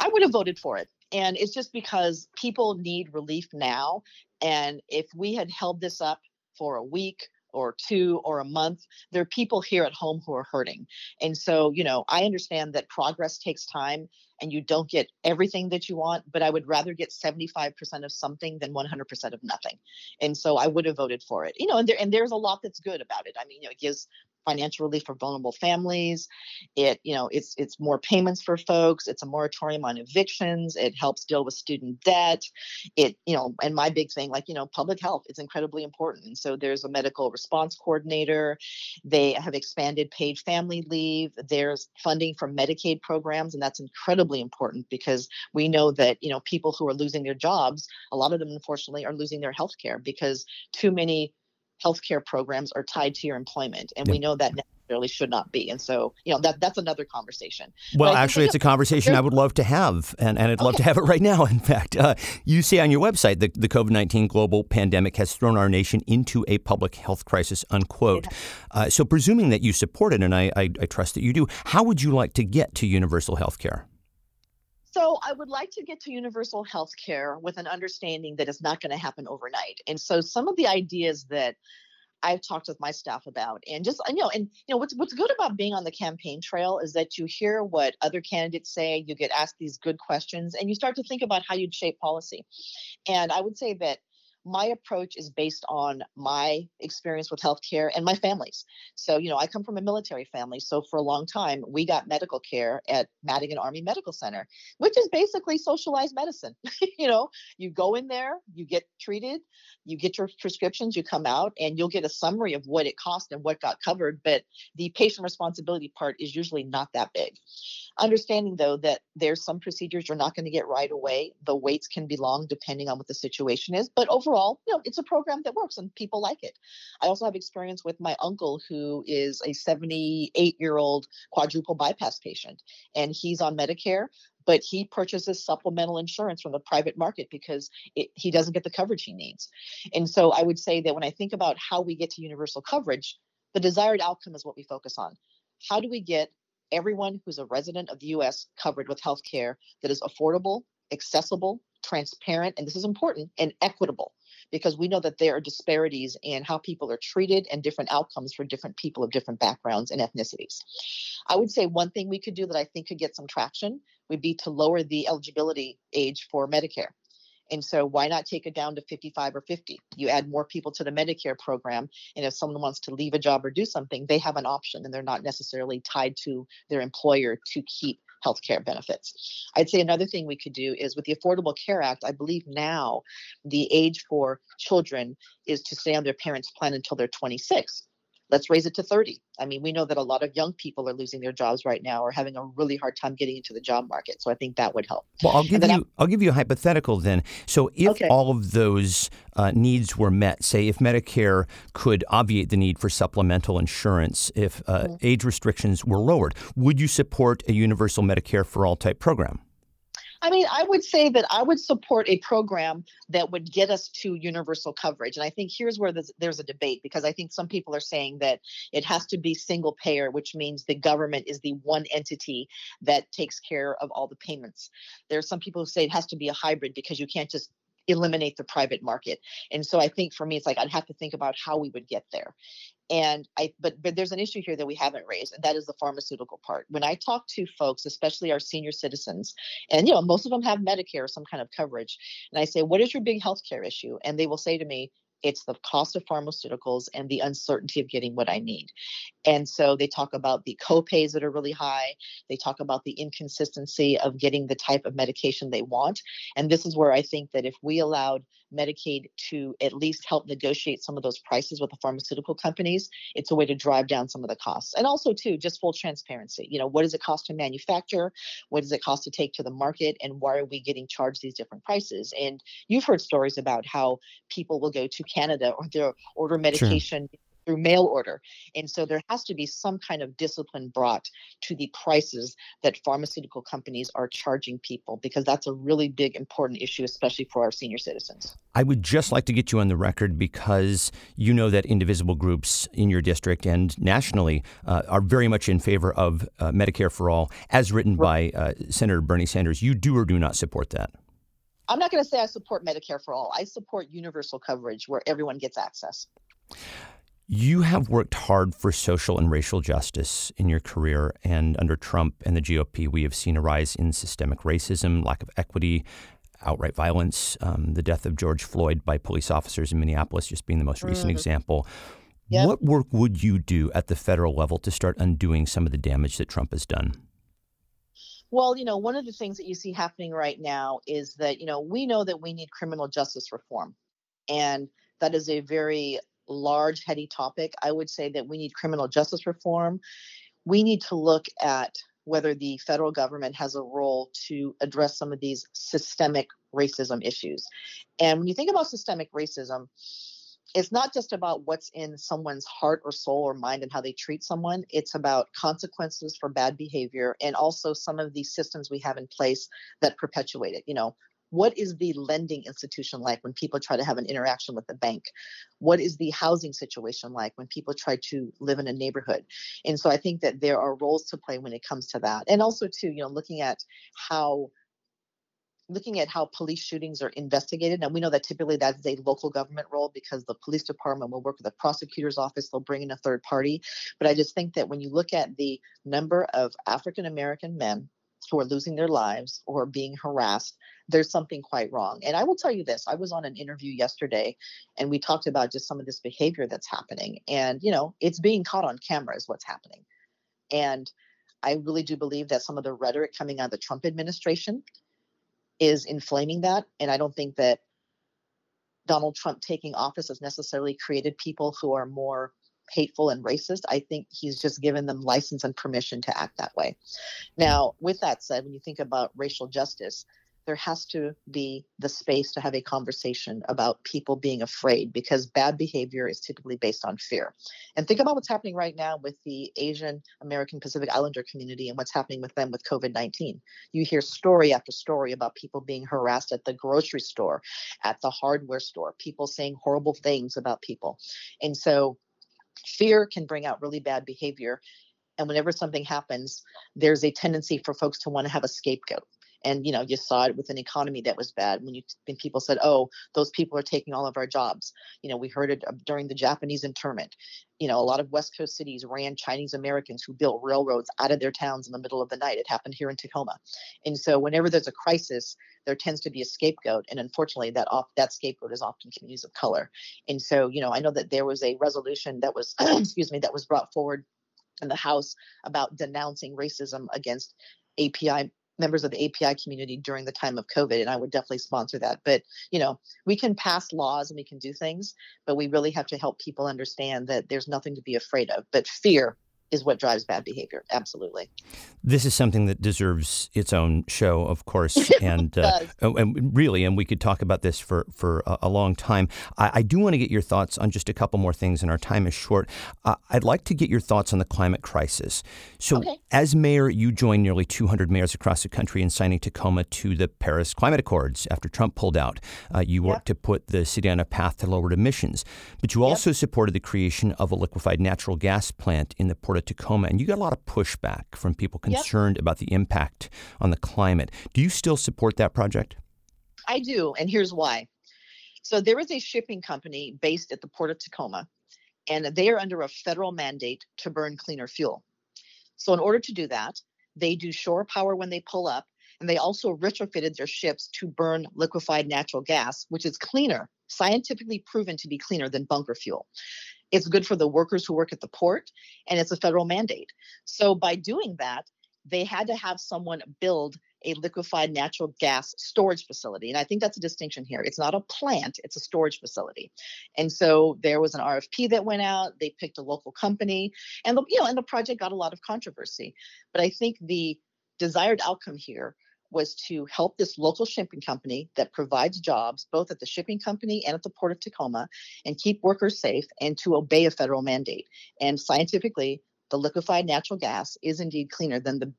I would have voted for it. And it's just because people need relief now. And if we had held this up for a week or two or a month, there are people here at home who are hurting. And so, you know, I understand that progress takes time and you don't get everything that you want, but I would rather get 75% of something than 100% of nothing. And so I would have voted for it. You know, and there and there's a lot that's good about it. I mean, you know, it gives financial relief for vulnerable families. It, you know, it's it's more payments for folks. It's a moratorium on evictions. It helps deal with student debt. It, you know, and my big thing, like you know, public health, is incredibly important. And so there's a medical response coordinator. They have expanded paid family leave. There's funding for Medicaid programs, and that's incredibly important because we know that you know people who are losing their jobs, a lot of them unfortunately are losing their health care because too many healthcare programs are tied to your employment, and we know that necessarily should not be. And so, you know, that that's another conversation. Well, actually, it's a conversation I would love to have, and, and I'd love okay. to have it right now. In fact, uh, you say on your website that the COVID 19 global pandemic has thrown our nation into a public health crisis, unquote. Uh, so, presuming that you support it, and I, I, I trust that you do, how would you like to get to universal health care? So I would like to get to universal health care with an understanding that it's not going to happen overnight. And so some of the ideas that I've talked with my staff about, and just you know, and you know, what's what's good about being on the campaign trail is that you hear what other candidates say, you get asked these good questions, and you start to think about how you'd shape policy. And I would say that my approach is based on my experience with healthcare and my family's. So, you know, I come from a military family. So, for a long time, we got medical care at Madigan Army Medical Center, which is basically socialized medicine. you know, you go in there, you get treated, you get your prescriptions, you come out, and you'll get a summary of what it cost and what got covered. But the patient responsibility part is usually not that big. Understanding, though, that there's some procedures you're not going to get right away. The waits can be long depending on what the situation is. But overall, overall, you know, it's a program that works and people like it. I also have experience with my uncle who is a 78 year old quadruple bypass patient, and he's on Medicare, but he purchases supplemental insurance from the private market because it, he doesn't get the coverage he needs. And so I would say that when I think about how we get to universal coverage, the desired outcome is what we focus on. How do we get everyone who's a resident of the US covered with health care that is affordable, accessible, transparent, and this is important, and equitable because we know that there are disparities in how people are treated and different outcomes for different people of different backgrounds and ethnicities. I would say one thing we could do that I think could get some traction would be to lower the eligibility age for Medicare. And so, why not take it down to 55 or 50? You add more people to the Medicare program. And if someone wants to leave a job or do something, they have an option and they're not necessarily tied to their employer to keep healthcare benefits. I'd say another thing we could do is with the Affordable Care Act, I believe now the age for children is to stay on their parents' plan until they're 26 let's raise it to 30 i mean we know that a lot of young people are losing their jobs right now or having a really hard time getting into the job market so i think that would help well i'll give you I'm, i'll give you a hypothetical then so if okay. all of those uh, needs were met say if medicare could obviate the need for supplemental insurance if uh, mm-hmm. age restrictions were lowered would you support a universal medicare for all type program I mean, I would say that I would support a program that would get us to universal coverage. And I think here's where there's, a debate because I think some people are saying that it has to be single payer, which means the government is the one entity that takes care of all the payments. There are some people who say it has to be a hybrid because you can't just eliminate the private market. And so I think for me, it's like I'd have to think about how we would get there and i but but there's an issue here that we haven't raised and that is the pharmaceutical part when i talk to folks especially our senior citizens and you know most of them have medicare or some kind of coverage and i say what is your big healthcare issue and they will say to me it's the cost of pharmaceuticals and the uncertainty of getting what I need. And so they talk about the copays that are really high. They talk about the inconsistency of getting the type of medication they want. And this is where I think that if we allowed Medicaid to at least help negotiate some of those prices with the pharmaceutical companies, it's a way to drive down some of the costs. And also, too, just full transparency. You know, what does it cost to manufacture? What does it cost to take to the market? And why are we getting charged these different prices? And you've heard stories about how people will go to Canada or they'll order medication sure through mail order. And so there has to be some kind of discipline brought to the prices that pharmaceutical companies are charging people because that's a really big, important issue, especially for our senior citizens. I would just like to get you on the record because you know that indivisible groups in your district and nationally uh, are very much in favor of uh, Medicare for all, as written by uh, Senator Bernie Sanders. You do or do not support that? I'm not going to say I support Medicare for all. I support universal coverage where everyone gets access. You have worked hard for social and racial justice in your career, and under Trump and the GOP, we have seen a rise in systemic racism, lack of equity, outright violence, um, the death of George Floyd by police officers in Minneapolis just being the most recent mm-hmm. example. Yep. What work would you do at the federal level to start undoing some of the damage that Trump has done? Well, you know, one of the things that you see happening right now is that, you know, we know that we need criminal justice reform. And that is a very large, heady topic. I would say that we need criminal justice reform. We need to look at whether the federal government has a role to address some of these systemic racism issues. And when you think about systemic racism, it's not just about what's in someone's heart or soul or mind and how they treat someone. It's about consequences for bad behavior and also some of these systems we have in place that perpetuate it. You know, what is the lending institution like when people try to have an interaction with the bank? What is the housing situation like when people try to live in a neighborhood? And so i think that there are roles to play when it comes to that. And also too you know looking at how looking at how police shootings are investigated. And we know that typically that's a local government role because the police department will work with the prosecutor's office. They'll bring in a third party. But i just think that when you look at the number of african american men who are losing their lives or being harassed, there's something quite wrong. And I will tell you this I was on an interview yesterday and we talked about just some of this behavior that's happening. And, you know, it's being caught on camera, is what's happening. And I really do believe that some of the rhetoric coming out of the Trump administration is inflaming that. And I don't think that Donald Trump taking office has necessarily created people who are more hateful and racist. I think he's just given them license and permission to act that way. Now, with that said, when you think about racial justice, there has to be the space to have a conversation about people being afraid because bad behavior is typically based on fear. And think about what's happening right now with the Asian American Pacific Islander community and what's happening with them with COVID 19. You hear story after story about people being harassed at the grocery store, at the hardware store, people saying horrible things about people. And so fear can bring out really bad behavior. And whenever something happens, there's a tendency for folks to want to have a scapegoat. And you know you saw it with an economy that was bad when you when people said oh those people are taking all of our jobs. You know we heard it uh, during the japanese internment. You know a lot of west coast cities ran chinese americans who built railroads out of their towns in the middle of the night. It happened here in tacoma. And so whenever there's a crisis there tends to be a scapegoat and unfortunately that off that scapegoat is often communities of color. And so you know i know that there was a resolution that was excuse me that was brought forward in the house about denouncing racism against api members of the API community during the time of COVID, and I would definitely sponsor that. But you know, we can pass laws and we can do things, but we really have to help people understand that there's nothing to be afraid of. But fear is what drives bad behavior. Absolutely. This is something that deserves its own show, of course, and uh, and really, and we could talk about this for for a, a long time. I, I, do want to get your thoughts on just a couple more things, and our time is short. Uh, I'd like to get your thoughts on the climate crisis. So, okay. as mayor, you joined nearly 200 mayors across the country in signing Tacoma to the Paris Climate Accords after Trump pulled out. Uh, you worked yep. to put the city on a path to lowered emissions, but you yep. also supported the creation of a liquefied natural gas plant in the Port of Tacoma, and you got a lot of pushback from people concerned yep. about the impact on the climate. Do you still support that project? I do, and here's why. So there is a shipping company based at the Port of Tacoma, and they are under a federal mandate to burn cleaner fuel. So in order to do that, they do shore power when they pull up, and they also retrofitted their ships to burn liquefied natural gas, which is cleaner, scientifically proven to be cleaner than bunker fuel. It's good for the workers who work at the port, and it's a federal mandate. So by doing that, they had to have someone build a liquefied natural gas storage facility. And I think that's a distinction here. It's not a plant, it's a storage facility. And so there was an RFP that went out, they picked a local company, and the, you know, and the project got a lot of controversy. But I think the desired outcome here was to help this local shipping company that provides jobs both at the shipping company and at the Port of Tacoma and keep workers safe and to obey a federal mandate. And scientifically, the liquefied natural gas is indeed cleaner than the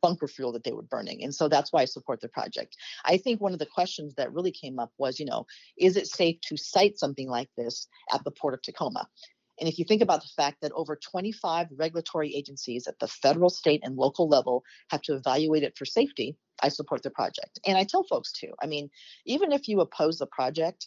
bunker fuel that they were burning. And so that's why I support the project. I think one of the questions that really came up was, you know, is it safe to site something like this at the Port of Tacoma? And if you think about the fact that over 25 regulatory agencies at the federal, state, and local level have to evaluate it for safety, I support the project. And I tell folks too, I mean, even if you oppose the project,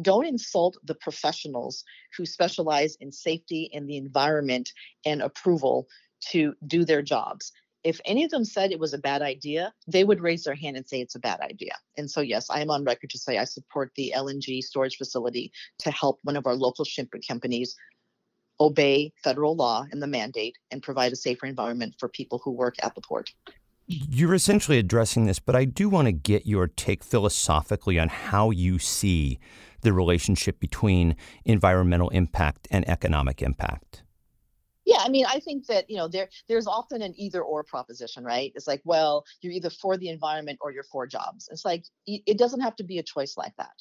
don't insult the professionals who specialize in safety and the environment and approval to do their jobs. If any of them said it was a bad idea, they would raise their hand and say it's a bad idea. And so, yes, I am on record to say I support the LNG storage facility to help one of our local shipping companies obey federal law and the mandate and provide a safer environment for people who work at the port. You're essentially addressing this, but I do want to get your take philosophically on how you see the relationship between environmental impact and economic impact. I mean, I think that you know there there's often an either or proposition, right? It's like, well, you're either for the environment or you're for jobs. It's like it doesn't have to be a choice like that.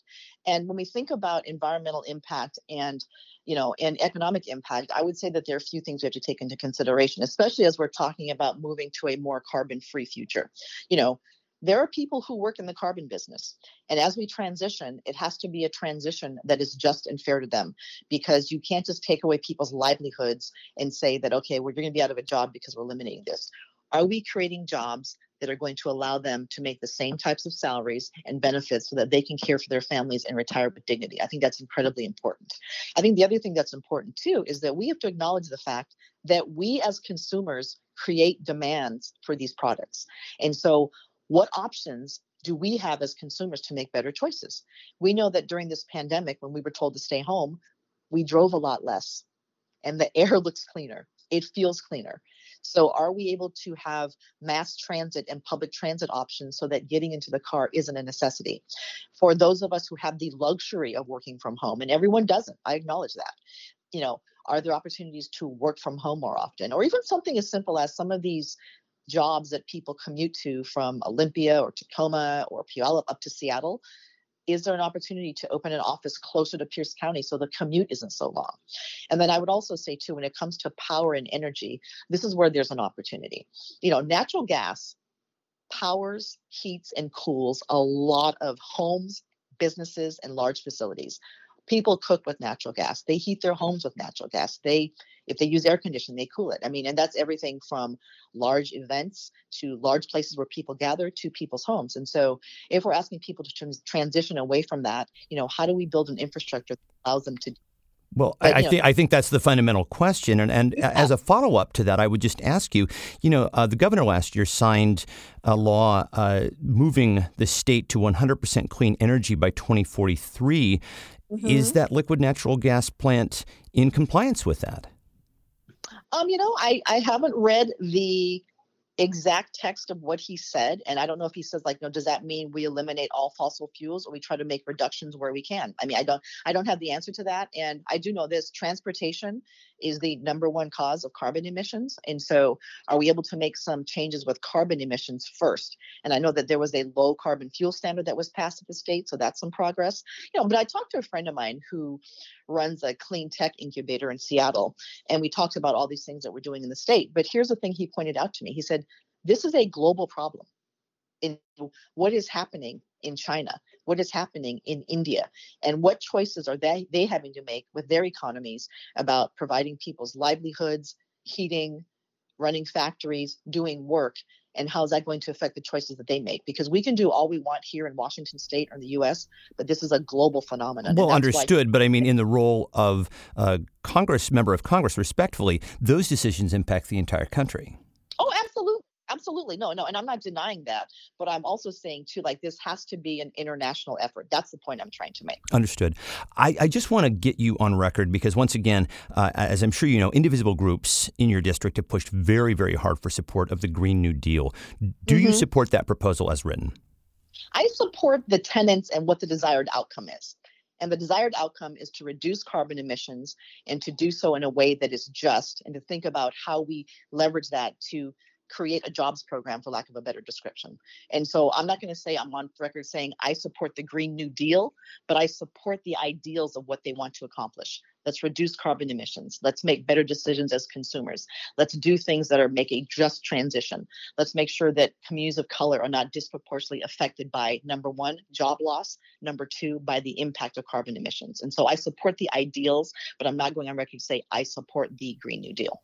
And when we think about environmental impact and you know and economic impact, I would say that there are a few things we have to take into consideration, especially as we're talking about moving to a more carbon-free future. You know, there are people who work in the carbon business. And as we transition, it has to be a transition that is just and fair to them because you can't just take away people's livelihoods and say that, okay, we're going to be out of a job because we're eliminating this. Are we creating jobs that are going to allow them to make the same types of salaries and benefits so that they can care for their families and retire with dignity? I think that's incredibly important. I think the other thing that's important too is that we have to acknowledge the fact that we as consumers create demands for these products. And so what options do we have as consumers to make better choices? We know that during this pandemic, when we were told to stay home, we drove a lot less and the air looks cleaner. It feels cleaner. So, are we able to have mass transit and public transit options so that getting into the car isn't a necessity? For those of us who have the luxury of working from home, and everyone doesn't, I acknowledge that. You know, are there opportunities to work from home more often? Or even something as simple as some of these jobs that people commute to from Olympia or Tacoma or Puyallup up to Seattle, is there an opportunity to open an office closer to Pierce County so the commute isn't so long? And then I would also say, too, when it comes to power and energy, this is where there's an opportunity. You know, natural gas powers, heats, and cools a lot of homes, businesses, and large facilities. people cook with natural gas they heat their homes with natural gas they if they use air conditioning they cool it i mean and that's everything from large events to large places where people gather to people's homes and so if we're asking people to trans- transition away from that you know how do we build an infrastructure that allows them to well, but, I, I think I think that's the fundamental question, and and yeah. as a follow up to that, I would just ask you. You know, uh, the governor last year signed a law uh, moving the state to 100% clean energy by 2043. Mm-hmm. Is that liquid natural gas plant in compliance with that? Um, you know, I I haven't read the exact text of what he said and i don't know if he says like no does that mean we eliminate all fossil fuels or we try to make reductions where we can i mean i don't i don't have the answer to that and i do know this transportation is the number one cause of carbon emissions and so are we able to make some changes with carbon emissions first and i know that there was a low carbon fuel standard that was passed at the state so that's some progress you know but i talked to a friend of mine who runs a clean tech incubator in Seattle. And we talked about all these things that we're doing in the state. But here's the thing he pointed out to me he said, This is a global problem. In what is happening in China, what is happening in India, and what choices are they, they having to make with their economies about providing people's livelihoods, heating, running factories, doing work and how is that going to affect the choices that they make because we can do all we want here in washington state or in the us but this is a global phenomenon well understood why- but i mean in the role of a congress member of congress respectfully those decisions impact the entire country absolutely no no and i'm not denying that but i'm also saying too like this has to be an international effort. That's the point i'm trying to make. Understood. I, I just want to get you on record because once again uh, as i'm sure you know indivisible groups in your district have pushed very very hard for support of the green new deal. Do mm-hmm. you support that proposal as written? I support the tenants and what the desired outcome is. And the desired outcome is to reduce carbon emissions and to do so in a way that is just and to think about how we leverage that to create a jobs program, for lack of a better description. And so I'm not going to say I'm on record saying I support the Green New Deal, but I support the ideals of what they want to accomplish. Let's reduce carbon emissions. Let's make better decisions as consumers. Let's do things that are make a just transition. Let's make sure that communities of color are not disproportionately affected by number one, job loss, number two, by the impact of carbon emissions. And so I support the ideals, but I'm not going on record to say I support the Green New Deal.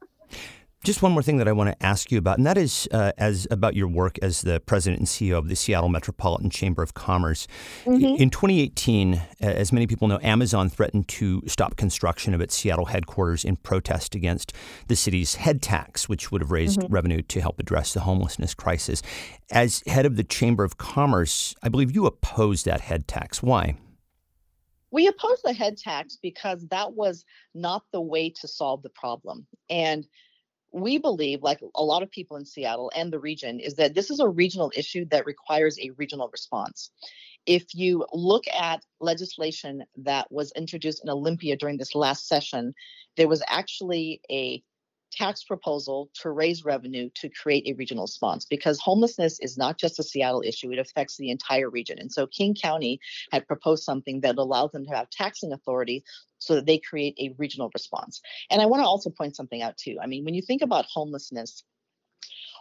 Just one more thing that I want to ask you about, and that is uh, as about your work as the president and CEO of the Seattle Metropolitan Chamber of Commerce. Mm-hmm. In 2018, as many people know, Amazon threatened to stop construction of its Seattle headquarters in protest against the city's head tax, which would have raised mm-hmm. revenue to help address the homelessness crisis. As head of the Chamber of Commerce, I believe you opposed that head tax. Why? We opposed the head tax because that was not the way to solve the problem. And we believe, like a lot of people in Seattle and the region, is that this is a regional issue that requires a regional response. If you look at legislation that was introduced in Olympia during this last session, there was actually a tax proposal to raise revenue to create a regional response because homelessness is not just a Seattle issue, it affects the entire region. And so King County had proposed something that allowed them to have taxing authority so that they create a regional response. And I want to also point something out too. I mean, when you think about homelessness,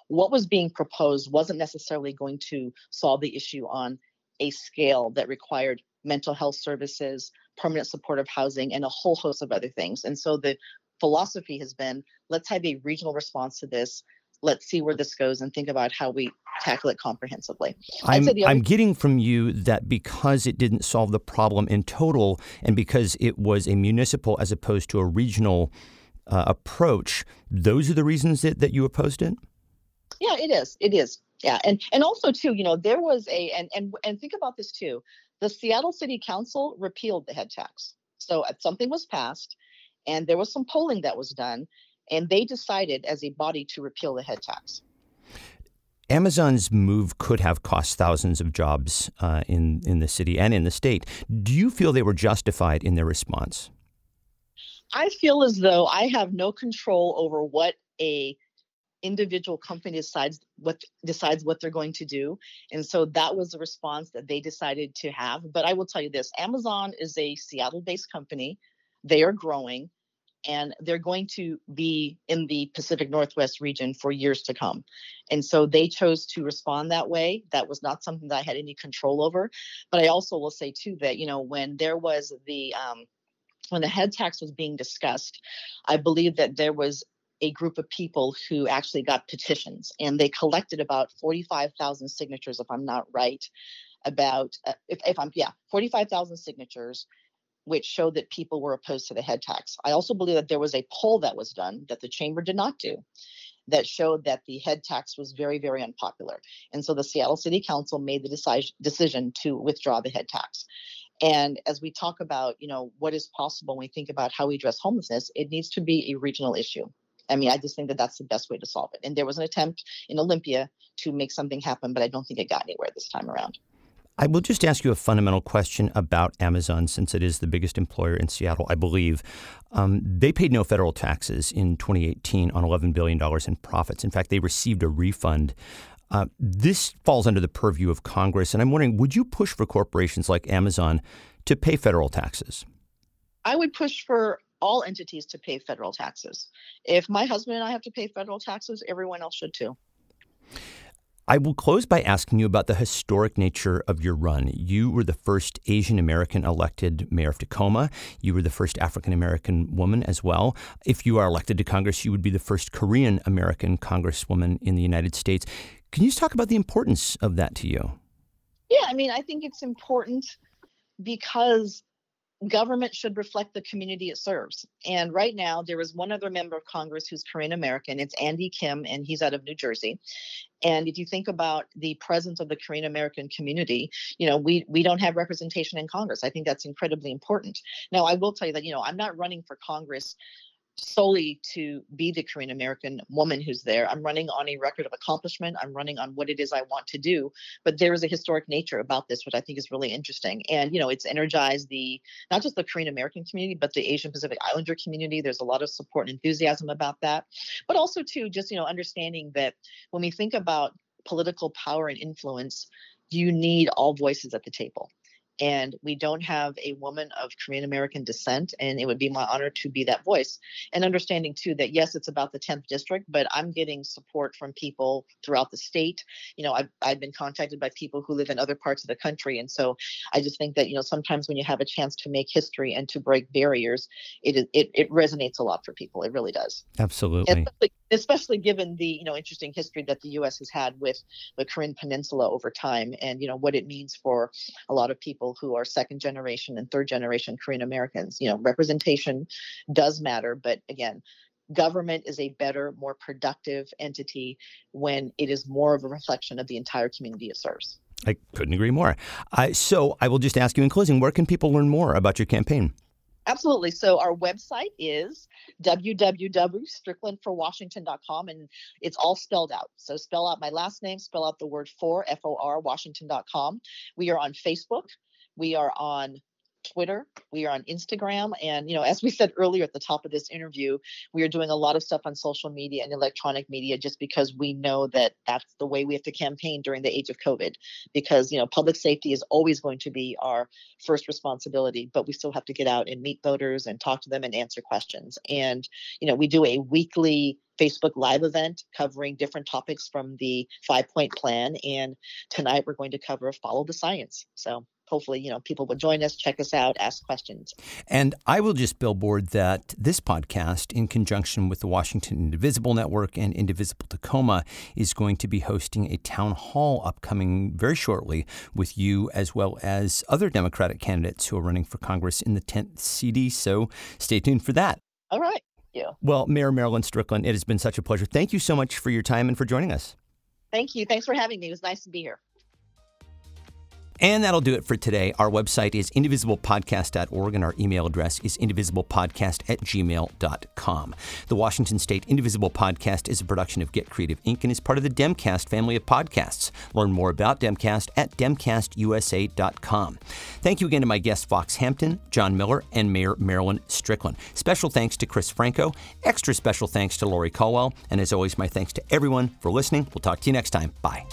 what was being proposed wasn't necessarily going to solve the issue on a scale that required mental health services, permanent supportive housing, and a whole host of other things. And so the philosophy has been let's have a regional response to this let's see where this goes and think about how we tackle it comprehensively. I'm, other- I'm getting from you that because it didn't solve the problem in total and because it was a municipal as opposed to a regional uh, approach, those are the reasons that, that you opposed it? Yeah, it is. It is. Yeah. And and also too, you know, there was a and and and think about this too. The Seattle City Council repealed the head tax. So uh, something was passed and there was some polling that was done, and they decided as a body to repeal the head tax. Amazon's move could have cost thousands of jobs uh, in in the city and in the state. Do you feel they were justified in their response? I feel as though I have no control over what a individual company decides what decides what they're going to do and so that was the response that they decided to have but i will tell you this amazon is a seattle based company they are growing and they're going to be in the Pacific Northwest region for years to come. And so they chose to respond that way. That was not something that I had any control over. But I also will say, too, that, you know, when there was the, um, when the head tax was being discussed, I believe that there was a group of people who actually got petitions and they collected about 45,000 signatures, if I'm not right, about, uh, if, if I'm, yeah, 45,000 signatures which showed that people were opposed to the head tax. I also believe that there was a poll that was done that the chamber did not do that showed that the head tax was very, very unpopular. And so the Seattle City Council made the deci- decision to withdraw the head tax. And as we talk about, you know, what is possible when we think about how we address homelessness, it needs to be a regional issue. I mean, I just think that that's the best way to solve it. And there was an attempt in Olympia to make something happen, but I don't think it got anywhere this time around. I will just ask you a fundamental question about Amazon, since it is the biggest employer in Seattle, I believe. Um, they paid no federal taxes in 2018 on $11 billion in profits. In fact, they received a refund. Uh, this falls under the purview of Congress. And I'm wondering would you push for corporations like Amazon to pay federal taxes? I would push for all entities to pay federal taxes. If my husband and I have to pay federal taxes, everyone else should too. I will close by asking you about the historic nature of your run. You were the first Asian American elected mayor of Tacoma. You were the first African American woman as well. If you are elected to Congress, you would be the first Korean American congresswoman in the United States. Can you just talk about the importance of that to you? Yeah, I mean, I think it's important because government should reflect the community it serves. And right now, there is one other member of Congress who's Korean American. It's Andy Kim, and he's out of New Jersey. And if you think about the presence of the Korean American community, you know, we we don't have representation in Congress. I think that's incredibly important. Now, I will tell you that, you know, I'm not running for Congress solely to be the Korean American woman who's there. I'm running on a record of accomplishment. I'm running on what it is I want to do. But there is a historic nature about this, which I think is really interesting. And, you know, it's energized the not just the Korean American community, but the Asian Pacific Islander community. There's a lot of support and enthusiasm about that. But also, too, just, you know, understanding that when we think about political power and influence, you need all voices at the table and we don't have a woman of Korean American descent. And it would be my honor to be that voice. And understanding too that yes, it's about the 10th district, but I'm getting support from people throughout the state. You know, I've, I've been contacted by people who live in other parts of the country. And so I just think that, you know, sometimes when you have a chance to make history and to break barriers, it, it, it resonates a lot for people. It really does. Absolutely. Especially, given the, you know, interesting history that the U.S. has had with the Korean Peninsula over time and, you know, what it means for a lot of people who are second generation and third generation Korean Americans. You know, representation does matter, but again, government is a better, more productive entity when it is more of a reflection of the entire community it serves. I couldn't agree more. So I will just ask you in closing where can people learn more about your campaign? Absolutely. So our website is www.stricklandforwashington.com and it's all spelled out. So spell out my last name, spell out the word for, F O R, Washington.com. We are on Facebook. We are on Twitter, we are on Instagram, and you know, as we said earlier at the top of this interview, we are doing a lot of stuff on social media and electronic media just because we know that that's the way we have to campaign during the age of COVID. Because you know, public safety is always going to be our first responsibility, but we still have to get out and meet voters and talk to them and answer questions. And you know, we do a weekly Facebook Live event covering different topics from the five point plan. And tonight we're going to cover Follow the Science. So hopefully, you know, people will join us, check us out, ask questions. And I will just billboard that this podcast, in conjunction with the Washington Indivisible Network and Indivisible Tacoma, is going to be hosting a town hall upcoming very shortly with you as well as other Democratic candidates who are running for Congress in the 10th CD. So stay tuned for that. All right. Yeah. Well, Mayor Marilyn Strickland, it has been such a pleasure. Thank you so much for your time and for joining us. Thank you. Thanks for having me. It was nice to be here. And that'll do it for today. Our website is indivisiblepodcast.org and our email address is indivisiblepodcast at gmail.com. The Washington State Indivisible Podcast is a production of Get Creative Inc. and is part of the Demcast family of podcasts. Learn more about Demcast at demcastusa.com. Thank you again to my guests Fox Hampton, John Miller, and Mayor Marilyn Strickland. Special thanks to Chris Franco. Extra special thanks to Lori Caldwell. And as always, my thanks to everyone for listening. We'll talk to you next time. Bye.